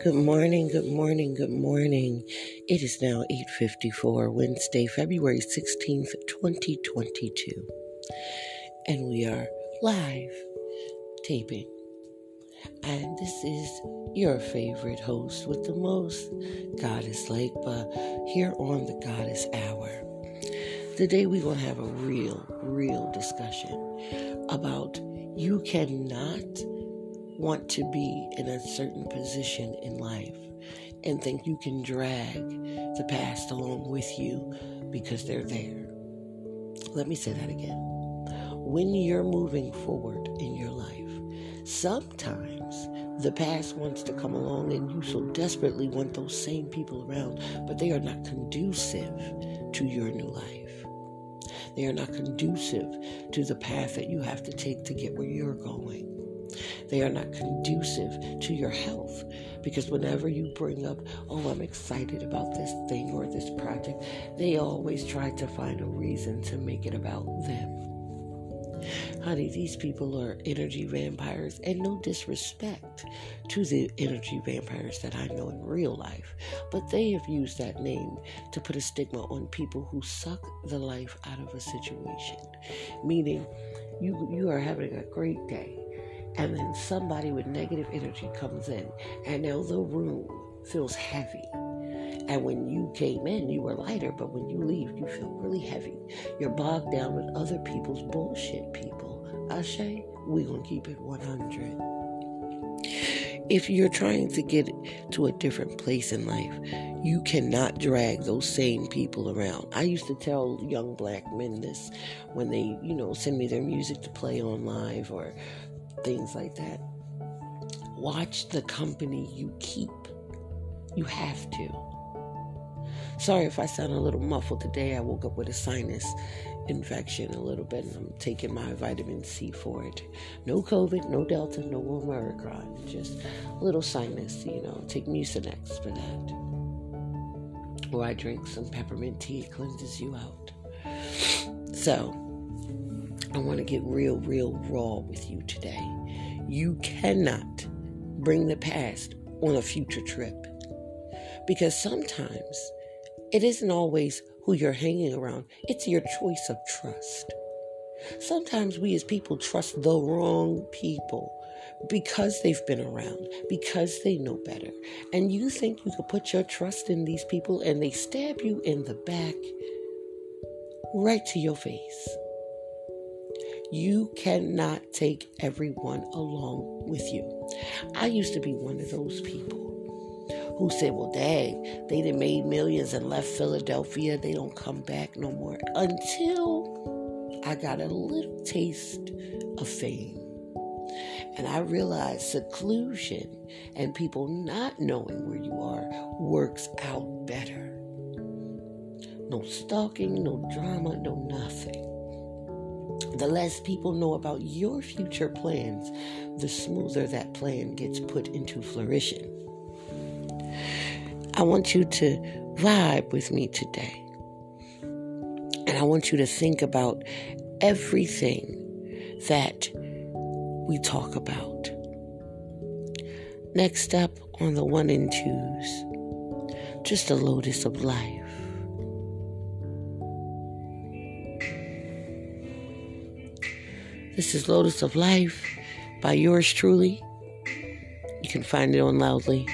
Good morning, good morning, good morning. It is now 8:54 Wednesday, February 16th, 2022. And we are live taping. And this is your favorite host with the most, Goddess Legba, here on the Goddess Hour. Today we're going to have a real, real discussion about you cannot want to be in a certain position in life and think you can drag the past along with you because they're there. Let me say that again. When you're moving forward in your life, sometimes the past wants to come along and you so desperately want those same people around, but they are not conducive to your new life. They are not conducive to the path that you have to take to get where you're going. They are not conducive to your health because whenever you bring up, oh, I'm excited about this thing or this project, they always try to find a reason to make it about them. Honey, these people are energy vampires, and no disrespect to the energy vampires that I know in real life, but they have used that name to put a stigma on people who suck the life out of a situation. Meaning, you you are having a great day and then somebody with negative energy comes in, and now the room feels heavy. And when you came in, you were lighter, but when you leave, you feel really heavy. You're bogged down with other people's bullshit, people. Ashe, we gonna keep it 100. If you're trying to get to a different place in life, you cannot drag those same people around. I used to tell young black men this when they, you know, send me their music to play on live or things like that. Watch the company you keep. You have to. Sorry if I sound a little muffled today. I woke up with a sinus infection a little bit and I'm taking my vitamin C for it. No COVID, no Delta, no Omicron. Just a little sinus, you know. Take Mucinex for that. Or I drink some peppermint tea, it cleanses you out. So, I want to get real, real raw with you today. You cannot bring the past on a future trip because sometimes it isn't always who you're hanging around, it's your choice of trust. Sometimes we as people trust the wrong people because they've been around, because they know better. And you think you could put your trust in these people and they stab you in the back right to your face. You cannot take everyone along with you. I used to be one of those people who said, well, dang, they done made millions and left Philadelphia. They don't come back no more. Until I got a little taste of fame. And I realized seclusion and people not knowing where you are works out better. No stalking, no drama, no nothing the less people know about your future plans, the smoother that plan gets put into fruition. I want you to vibe with me today. And I want you to think about everything that we talk about. Next up on the one and twos, just a lotus of life. This is Lotus of Life by yours truly. You can find it on Loudly.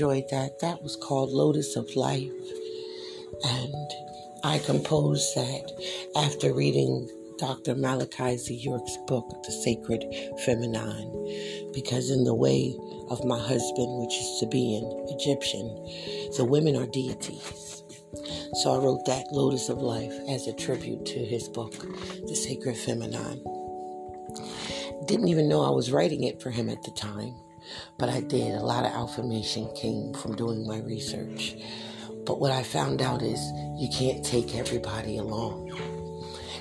Enjoyed that. That was called Lotus of Life. And I composed that after reading Dr. Malachi Z. York's book, The Sacred Feminine, because in the way of my husband, which is to be an Egyptian, the women are deities. So I wrote that Lotus of Life as a tribute to his book, The Sacred Feminine. Didn't even know I was writing it for him at the time, but I did. A lot of affirmation came from doing my research. But what I found out is you can't take everybody along.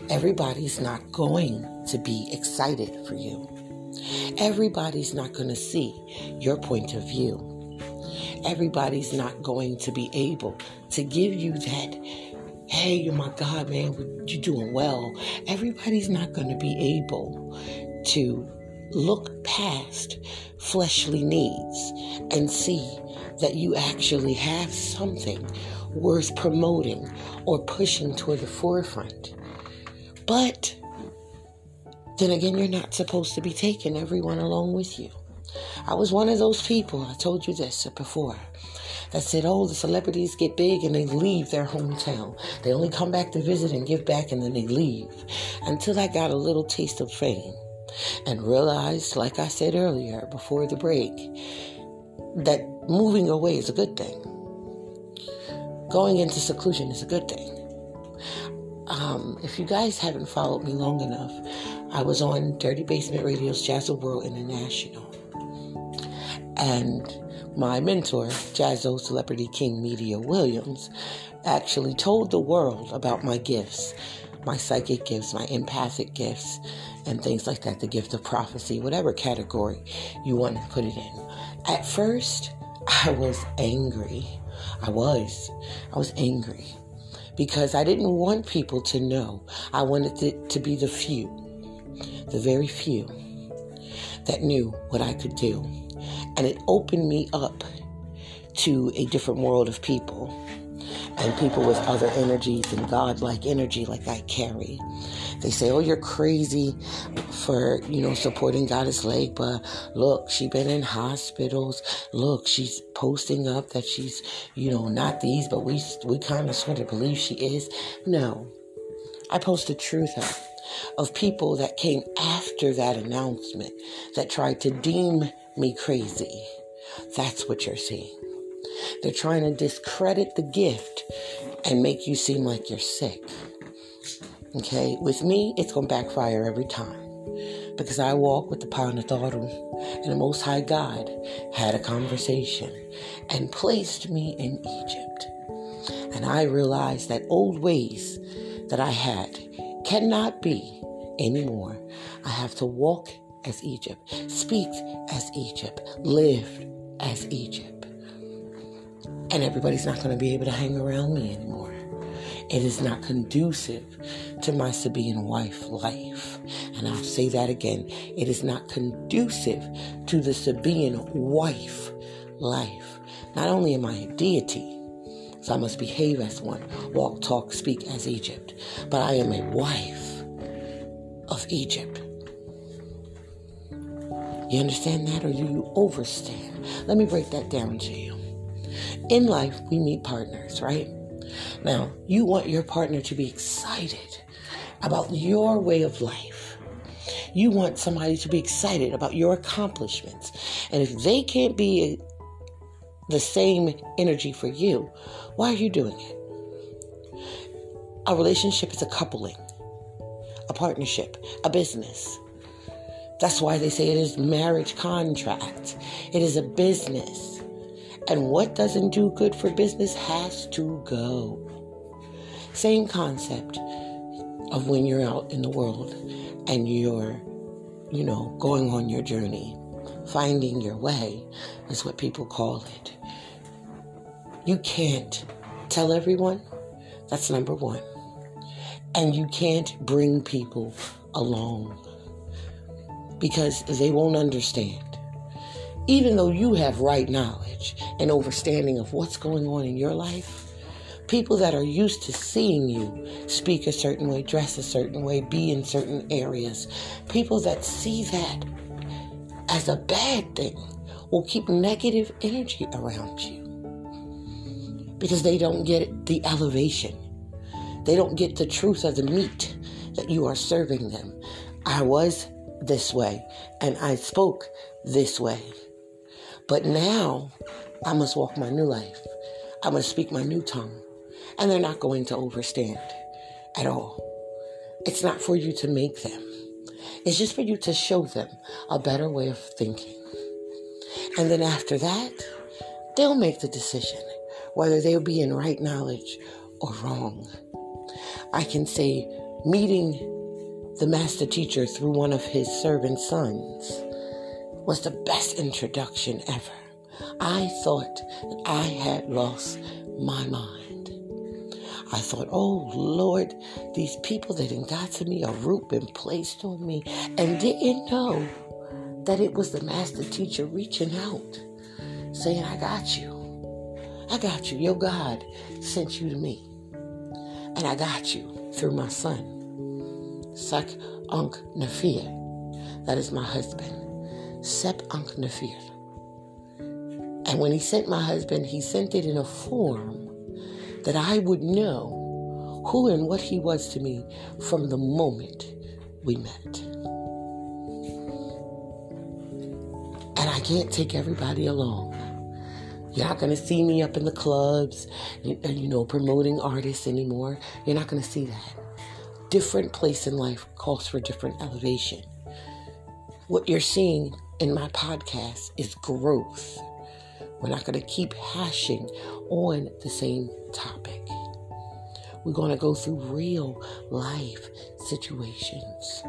Everybody's not going to be excited for you. Everybody's not going to see your point of view. Everybody's not going to be able to give you that, hey, you're my God, man, you're doing well. Everybody's not going to be able to look past fleshly needs and see that you actually have something worth promoting or pushing toward the forefront. But then again, you're not supposed to be taking everyone along with you. I was one of those people, I told you this before, that said, oh, the celebrities get big and they leave their hometown. They only come back to visit and give back and then they leave. Until I got a little taste of fame and realized, like I said earlier before the break, that moving away is a good thing. Going into seclusion is a good thing. Um, if you guys haven't followed me long enough, I was on Dirty Basement Radio's Jazzo World International. And my mentor, Jazzo Celebrity King Media Williams, actually told the world about my gifts, my psychic gifts, my empathic gifts, and things like that, the gift of prophecy, whatever category you want to put it in. At first, I was angry. I was. I was angry because I didn't want people to know. I wanted it to be the few, the very few that knew what I could do. And it opened me up to a different world of people and people with other energies and God-like energy like I carry. They say, "Oh, you're crazy for you know supporting Goddess Lake," but look, she's been in hospitals. Look, she's posting up that she's you know not these, but we we kind of sort of believe she is. No, I posted the truth up of people that came after that announcement that tried to deem me crazy. That's what you're seeing. They're trying to discredit the gift and make you seem like you're sick. Okay, with me, it's going to backfire every time because I walk with the Panatharu and the Most High God had a conversation and placed me in Egypt. And I realized that old ways that I had cannot be anymore. I have to walk as Egypt, speak as Egypt, live as Egypt. And everybody's not going to be able to hang around me anymore. It is not conducive to my Sabian wife life. And I'll say that again. It is not conducive to the Sabian wife life. Not only am I a deity, so I must behave as one, walk, talk, speak as Egypt, but I am a wife of Egypt. You understand that or do you overstand? Let me break that down to you. In life, we meet partners, right? Now, you want your partner to be excited about your way of life. You want somebody to be excited about your accomplishments. And if they can't be the same energy for you, why are you doing it? A relationship is a coupling, a partnership, a business. That's why they say it is marriage contract. It is a business. And what doesn't do good for business has to go. Same concept of when you're out in the world and you're, you know, going on your journey. Finding your way is what people call it. You can't tell everyone. That's number one. And you can't bring people along because they won't understand even though you have right knowledge and understanding of what's going on in your life, people that are used to seeing you speak a certain way, dress a certain way, be in certain areas, people that see that as a bad thing will keep negative energy around you because they don't get the elevation. They don't get the truth of the meat that you are serving them. I was this way and I spoke this way. But now I must walk my new life. I must speak my new tongue. And they're not going to overstand at all. It's not for you to make them, it's just for you to show them a better way of thinking. And then after that, they'll make the decision whether they'll be in right knowledge or wrong. I can say meeting the master teacher through one of his servant sons was the best introduction ever. I thought that I had lost my mind. I thought, oh Lord, these people that didn't got to me, a root been placed on me, and didn't know that it was the master teacher reaching out, saying, I got you. I got you. Your God sent you to me. And I got you through my son, Sak Unk Nafir. That is my husband, Sep Nafir. And when he sent my husband, he sent it in a form that I would know who and what he was to me from the moment we met. And I can't take everybody along. You're not going to see me up in the clubs, you, you know, promoting artists anymore. You're not going to see that. Different place in life calls for different elevation. What you're seeing in my podcast is growth. We're not going to keep hashing on the same topic. We're going to go through real life situations.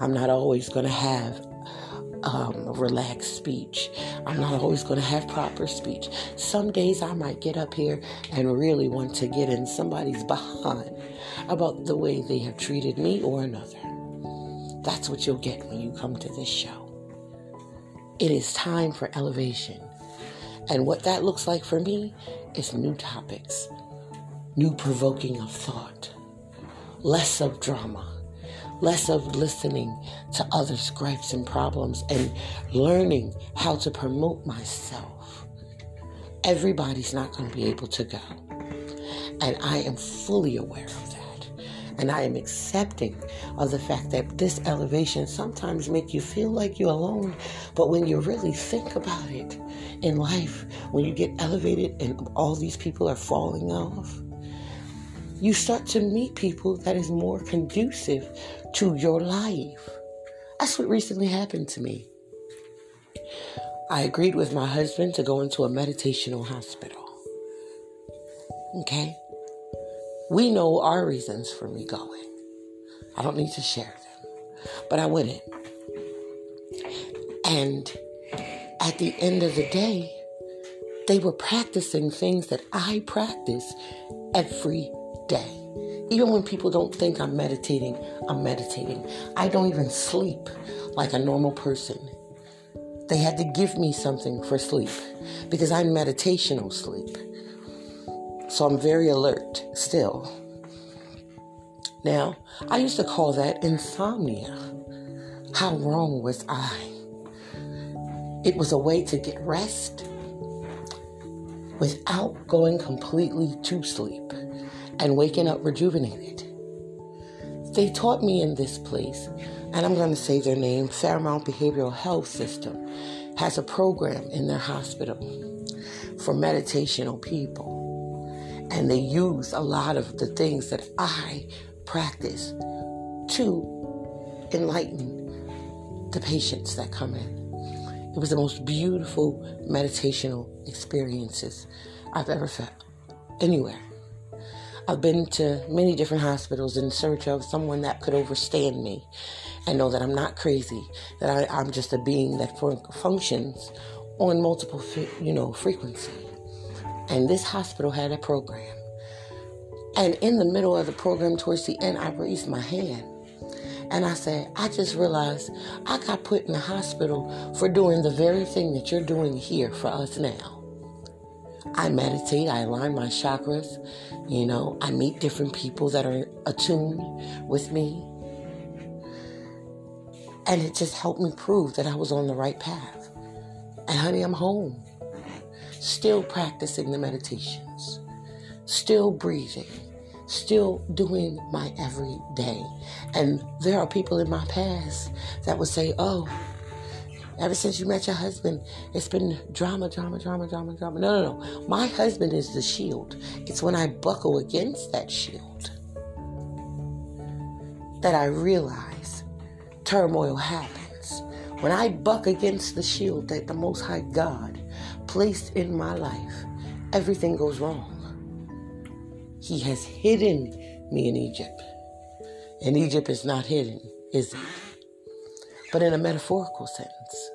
I'm not always going to have um, relaxed speech. I'm not always going to have proper speech. Some days I might get up here and really want to get in somebody's behind about the way they have treated me or another. That's what you'll get when you come to this show. It is time for elevation. And what that looks like for me is new topics, new provoking of thought, less of drama less of listening to others' gripes and problems and learning how to promote myself. Everybody's not going to be able to go. And I am fully aware of. And I am accepting of the fact that this elevation sometimes make you feel like you're alone. But when you really think about it in life, when you get elevated and all these people are falling off, you start to meet people that is more conducive to your life. That's what recently happened to me. I agreed with my husband to go into a meditational hospital. Okay? We know our reasons for me going. I don't need to share them. But I in. And at the end of the day, they were practicing things that I practice every day. Even when people don't think I'm meditating, I'm meditating. I don't even sleep like a normal person. They had to give me something for sleep because I'm meditational sleep. So I'm very alert still. Now, I used to call that insomnia. How wrong was I? It was a way to get rest without going completely to sleep and waking up rejuvenated. They taught me in this place, and I'm going to say their name Fairmount Behavioral Health System has a program in their hospital for meditational people. And they use a lot of the things that I practice to enlighten the patients that come in. It was the most beautiful meditational experiences I've ever felt anywhere. I've been to many different hospitals in search of someone that could understand me and know that I'm not crazy, that I, am just a being that functions on multiple, you know, frequency. And this hospital had a program. And in the middle of the program, towards the end, I raised my hand. And I said, I just realized I got put in the hospital for doing the very thing that you're doing here for us now. I meditate, I align my chakras, you know, I meet different people that are attuned with me. And it just helped me prove that I was on the right path. And honey, I'm home. Still practicing the meditations. Still breathing. Still doing my everyday. And there are people in my past that would say, oh, Ever since you met your husband, it's been drama, drama, drama, drama, drama. No, no, no. My husband is the shield. It's when I buckle against that shield that I realize turmoil happens. When I buck against the shield that the Most High God placed in my life, everything goes wrong. He has hidden me in Egypt. And Egypt is not hidden, is it? But in a metaphorical sense.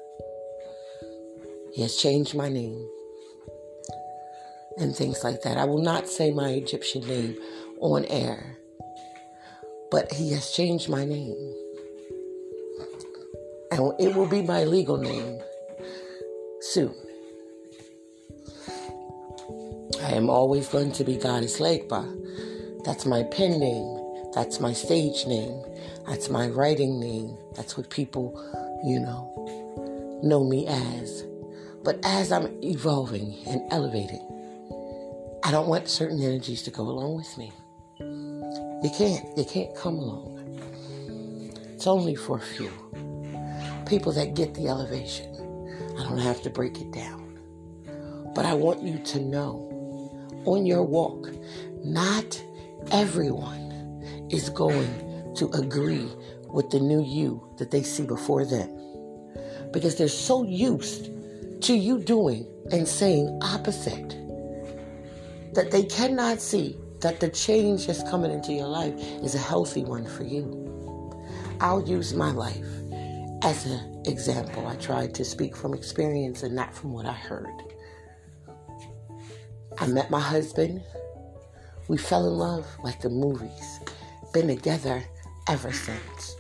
He has changed my name and things like that. I will not say my Egyptian name on air, but He has changed my name. And it will be my legal name soon. I am always going to be Goddess Legba. That's my pen name. That's my stage name. That's my writing name. That's what people, you know, know me as. But as I'm evolving and elevating, I don't want certain energies to go along with me. You can't. You can't come along. It's only for a few. People that get the elevation. I don't have to break it down. But I want you to know on your walk, not everyone is going to agree with the new you that they see before them. Because they're so used to you doing and saying opposite. That they cannot see that the change that's coming into your life is a healthy one for you. I'll use my life as an example. I tried to speak from experience and not from what I heard. I met my husband. We fell in love like the movies. Been together ever since.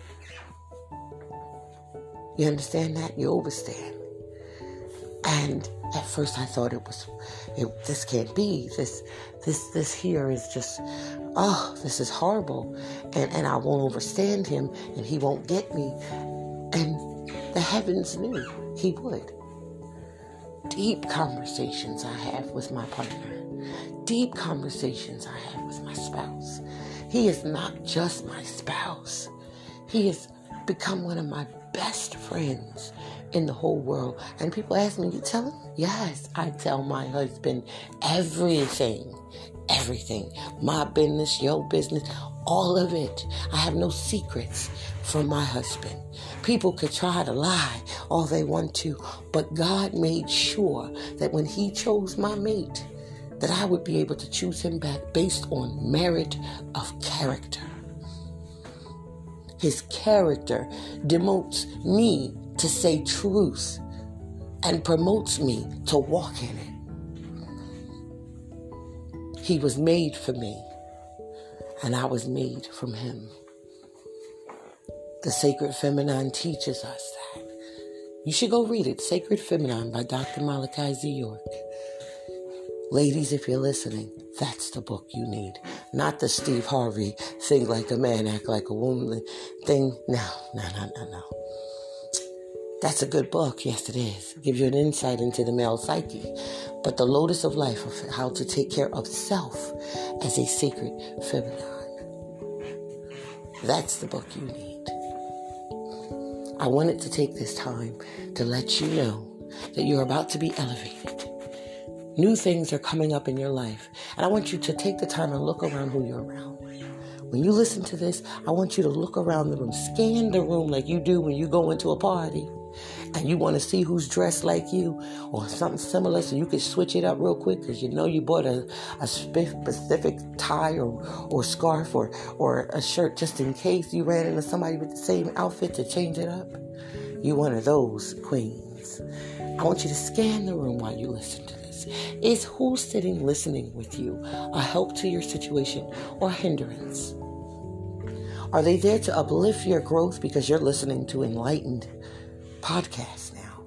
You understand that? You overstand. And at first I thought it was, it, this can't be. This, this, this here is just, oh, this is horrible. And, and I won't understand him and he won't get me. And the heavens knew he would. Deep conversations I have with my partner. Deep conversations I have with my spouse. He is not just my spouse. He has become one of my best friends in the whole world. And people ask me, You tell him? Yes, I tell my husband everything. Everything. My business, your business, all of it. I have no secrets from my husband. People could try to lie all they want to, but God made sure that when He chose my mate, that I would be able to choose him back based on merit of character. His character demotes me to say truth and promotes me to walk in it. He was made for me, and I was made from him. The Sacred Feminine teaches us that. You should go read it, Sacred Feminine by Dr. Malachi Z. York. Ladies, if you're listening, that's the book you need. Not the Steve Harvey think like a man, act like a woman thing. No, no, no, no, no. That's a good book. Yes, it is. It gives you an insight into the male psyche. But the lotus of life of how to take care of self as a sacred feminine. That's the book you need. I wanted to take this time to let you know that you're about to be elevated. New things are coming up in your life. And I want you to take the time and look around who you're around. When you listen to this, I want you to look around the room, scan the room like you do when you go into a party and you want to see who's dressed like you or something similar so you can switch it up real quick because you know you bought a, a specific tie or, or scarf or, or a shirt just in case you ran into somebody with the same outfit to change it up. You're one of those queens. I want you to scan the room while you listen to this. Is who sitting listening with you a help to your situation or hindrance? Are they there to uplift your growth because you're listening to enlightened podcast now.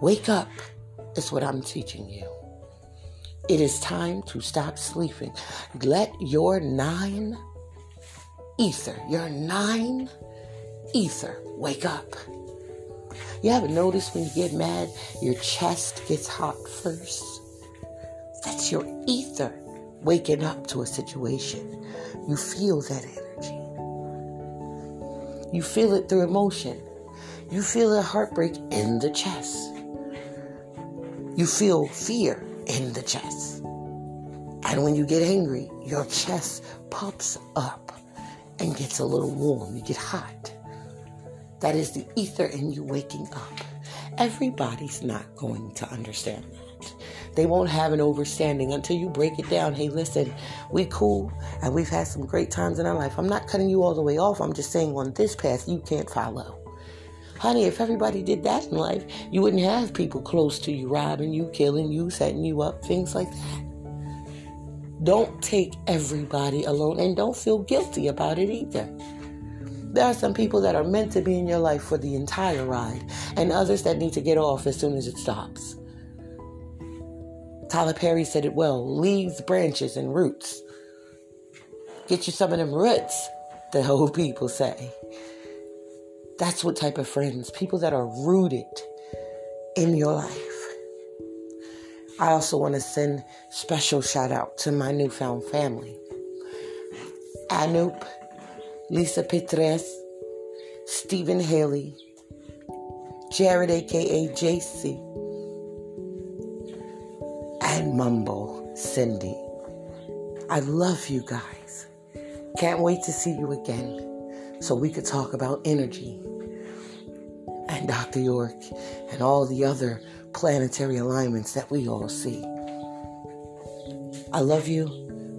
Wake up is what I'm teaching you. It is time to stop sleeping. Let your nine ether, your nine ether, wake up. You ever notice when you get mad, your chest gets hot first? That's your ether waking up to a situation. You feel that energy. You feel it through emotion. You feel a heartbreak in the chest. You feel fear in the chest. And when you get angry, your chest pops up and gets a little warm. You get hot. That is the ether in you waking up. Everybody's not going to understand that. They won't have an understanding until you break it down. Hey, listen, we cool and we've had some great times in our life. I'm not cutting you all the way off. I'm just saying on this path you can't follow. Honey, if everybody did that in life, you wouldn't have people close to you robbing you, killing you, setting you up, things like that. Don't take everybody alone and don't feel guilty about it either. There are some people that are meant to be in your life for the entire ride, and others that need to get off as soon as it stops. Tyler Perry said it well leaves, branches, and roots. Get you some of them roots, the old people say. That's what type of friends, people that are rooted in your life. I also want to send special shout out to my newfound family. Anoop, Lisa Petres, Stephen Haley, Jared aka JC, and Mumbo Cindy. I love you guys. Can't wait to see you again so we could talk about energy and Dr. York and all the other planetary alignments that we all see. I love you.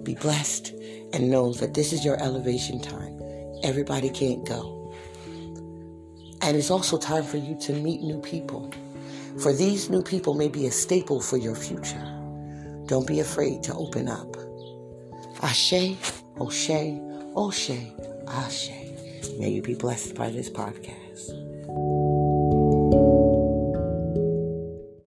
Be blessed and know that this is your elevation time. Everybody can't go. And it's also time for you to meet new people. For these new people may be a staple for your future. Don't be afraid to open up. Ashe, Oshe, Oshe, Ashe. May you be blessed by this podcast.